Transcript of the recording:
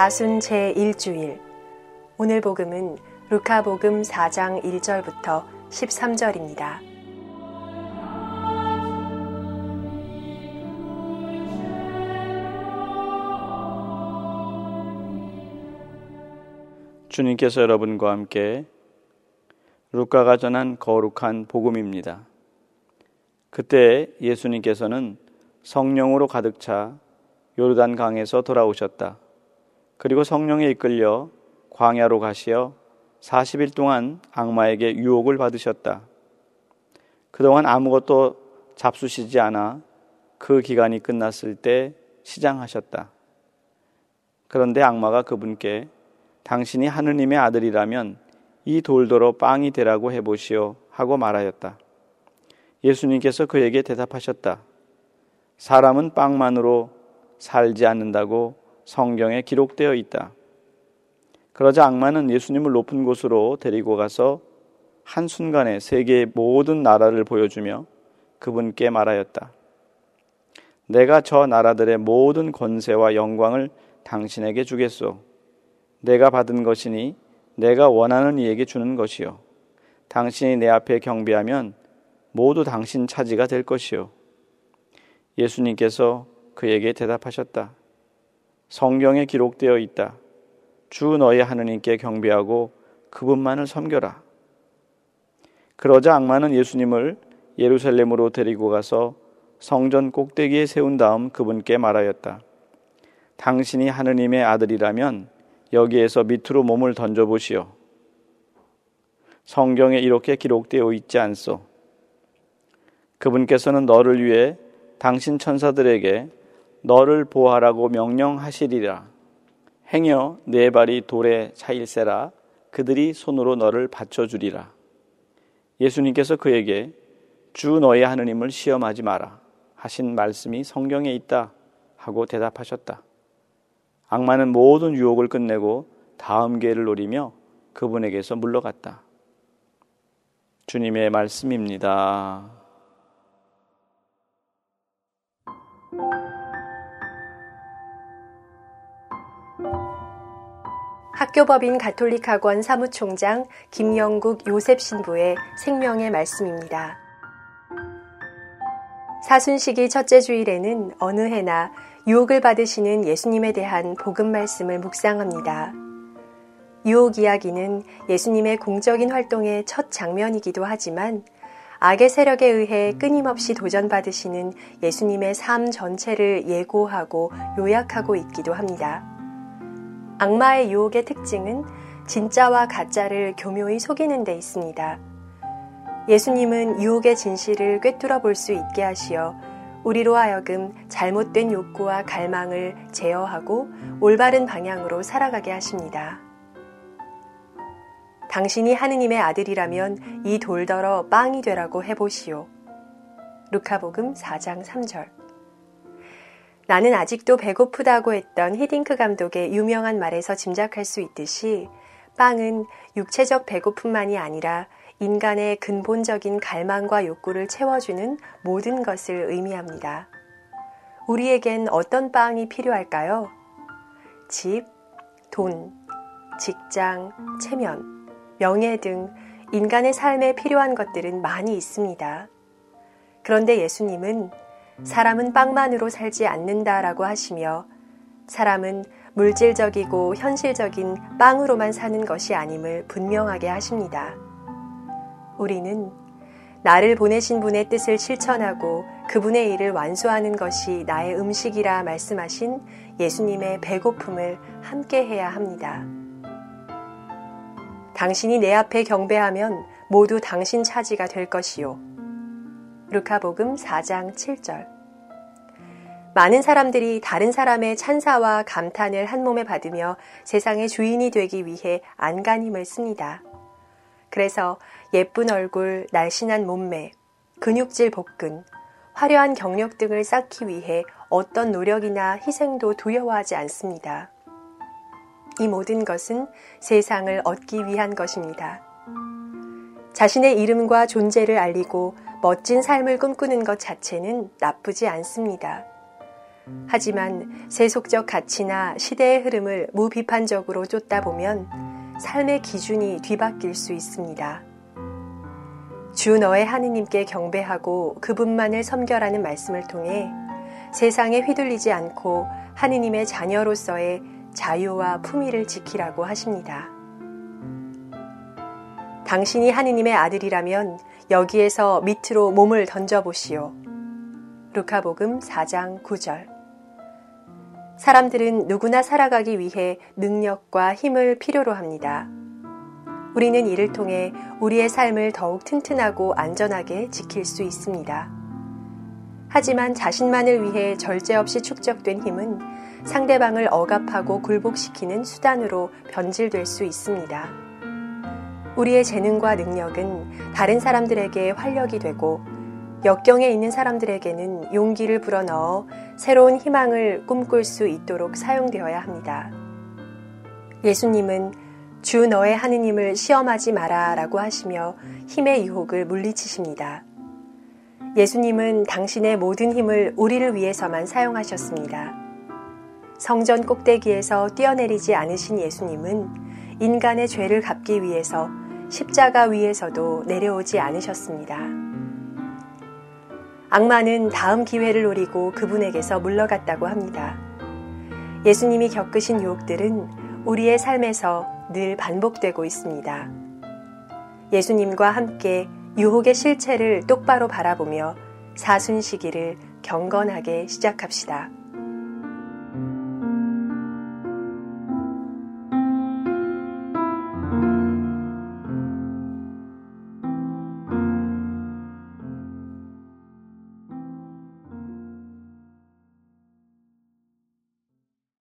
사순 제1주일 오늘 복음은 루카 복음 4장 1절부터 13절입니다. 주님께서 여러분과 함께 루카가 전한 거룩한 복음입니다. 그때 예수님께서는 성령으로 가득 차 요르단 강에서 돌아오셨다. 그리고 성령에 이끌려 광야로 가시어 40일 동안 악마에게 유혹을 받으셨다. 그동안 아무것도 잡수시지 않아 그 기간이 끝났을 때 시장하셨다. 그런데 악마가 그분께 당신이 하느님의 아들이라면 이 돌더러 빵이 되라고 해보시오 하고 말하였다. 예수님께서 그에게 대답하셨다. 사람은 빵만으로 살지 않는다고 성경에 기록되어 있다. 그러자 악마는 예수님을 높은 곳으로 데리고 가서 한순간에 세계의 모든 나라를 보여주며 그분께 말하였다. 내가 저 나라들의 모든 권세와 영광을 당신에게 주겠소. 내가 받은 것이니 내가 원하는 이에게 주는 것이요. 당신이 내 앞에 경배하면 모두 당신 차지가 될 것이요. 예수님께서 그에게 대답하셨다. 성경에 기록되어 있다. 주 너의 하느님께 경배하고 그분만을 섬겨라. 그러자 악마는 예수님을 예루살렘으로 데리고 가서 성전 꼭대기에 세운 다음 그분께 말하였다. 당신이 하느님의 아들이라면 여기에서 밑으로 몸을 던져보시오. 성경에 이렇게 기록되어 있지 않소. 그분께서는 너를 위해 당신 천사들에게 너를 보하라고 명령하시리라. 행여 네 발이 돌에 차일세라. 그들이 손으로 너를 받쳐주리라. 예수님께서 그에게 주 너의 하느님을 시험하지 마라. 하신 말씀이 성경에 있다. 하고 대답하셨다. 악마는 모든 유혹을 끝내고 다음 기회를 노리며 그분에게서 물러갔다. 주님의 말씀입니다. 학교법인 가톨릭학원 사무총장 김영국 요셉 신부의 생명의 말씀입니다. 사순시기 첫째 주일에는 어느 해나 유혹을 받으시는 예수님에 대한 복음 말씀을 묵상합니다. 유혹 이야기는 예수님의 공적인 활동의 첫 장면이기도 하지만 악의 세력에 의해 끊임없이 도전받으시는 예수님의 삶 전체를 예고하고 요약하고 있기도 합니다. 악마의 유혹의 특징은 진짜와 가짜를 교묘히 속이는 데 있습니다. 예수님은 유혹의 진실을 꿰뚫어 볼 수 있게 하시어 우리로 하여금 잘못된 욕구와 갈망을 제어하고 올바른 방향으로 살아가게 하십니다. 당신이 하느님의 아들이라면 이 돌더러 빵이 되라고 해보시오. 루카복음 4장 3절. 나는 아직도 배고프다고 했던 히딩크 감독의 유명한 말에서 짐작할 수 있듯이 빵은 육체적 배고픔만이 아니라 인간의 근본적인 갈망과 욕구를 채워주는 모든 것을 의미합니다. 우리에겐 어떤 빵이 필요할까요? 집, 돈, 직장, 체면, 명예 등 인간의 삶에 필요한 것들은 많이 있습니다. 그런데 예수님은 사람은 빵만으로 살지 않는다라고 하시며 사람은 물질적이고 현실적인 빵으로만 사는 것이 아님을 분명하게 하십니다. 우리는 나를 보내신 분의 뜻을 실천하고 그분의 일을 완수하는 것이 나의 음식이라 말씀하신 예수님의 배고픔을 함께 해야 합니다. 당신이 내 앞에 경배하면 모두 당신 차지가 될 것이요. 루카복음 4장 7절. 많은 사람들이 다른 사람의 찬사와 감탄을 한 몸에 받으며 세상의 주인이 되기 위해 안간힘을 씁니다. 그래서 예쁜 얼굴, 날씬한 몸매, 근육질 복근, 화려한 경력 등을 쌓기 위해 어떤 노력이나 희생도 두려워하지 않습니다. 이 모든 것은 세상을 얻기 위한 것입니다. 자신의 이름과 존재를 알리고 멋진 삶을 꿈꾸는 것 자체는 나쁘지 않습니다. 하지만 세속적 가치나 시대의 흐름을 무비판적으로 쫓다 보면 삶의 기준이 뒤바뀔 수 있습니다. 주 너의 하느님께 경배하고 그분만을 섬겨라는 말씀을 통해 세상에 휘둘리지 않고 하느님의 자녀로서의 자유와 품위를 지키라고 하십니다. 당신이 하느님의 아들이라면 여기에서 밑으로 몸을 던져보시오. 루카복음 4장 9절. 사람들은 누구나 살아가기 위해 능력과 힘을 필요로 합니다. 우리는 이를 통해 우리의 삶을 더욱 튼튼하고 안전하게 지킬 수 있습니다. 하지만 자신만을 위해 절제 없이 축적된 힘은 상대방을 억압하고 굴복시키는 수단으로 변질될 수 있습니다. 우리의 재능과 능력은 다른 사람들에게 활력이 되고 역경에 있는 사람들에게는 용기를 불어넣어 새로운 희망을 꿈꿀 수 있도록 사용되어야 합니다. 예수님은 주 너의 하느님을 시험하지 마라 라고 하시며 힘의 유혹을 물리치십니다. 예수님은 당신의 모든 힘을 우리를 위해서만 사용하셨습니다. 성전 꼭대기에서 뛰어내리지 않으신 예수님은 인간의 죄를 갚기 위해서 십자가 위에서도 내려오지 않으셨습니다. 악마는 다음 기회를 노리고 그분에게서 물러갔다고 합니다. 예수님이 겪으신 유혹들은 우리의 삶에서 늘 반복되고 있습니다. 예수님과 함께 유혹의 실체를 똑바로 바라보며 사순 시기를 경건하게 시작합시다.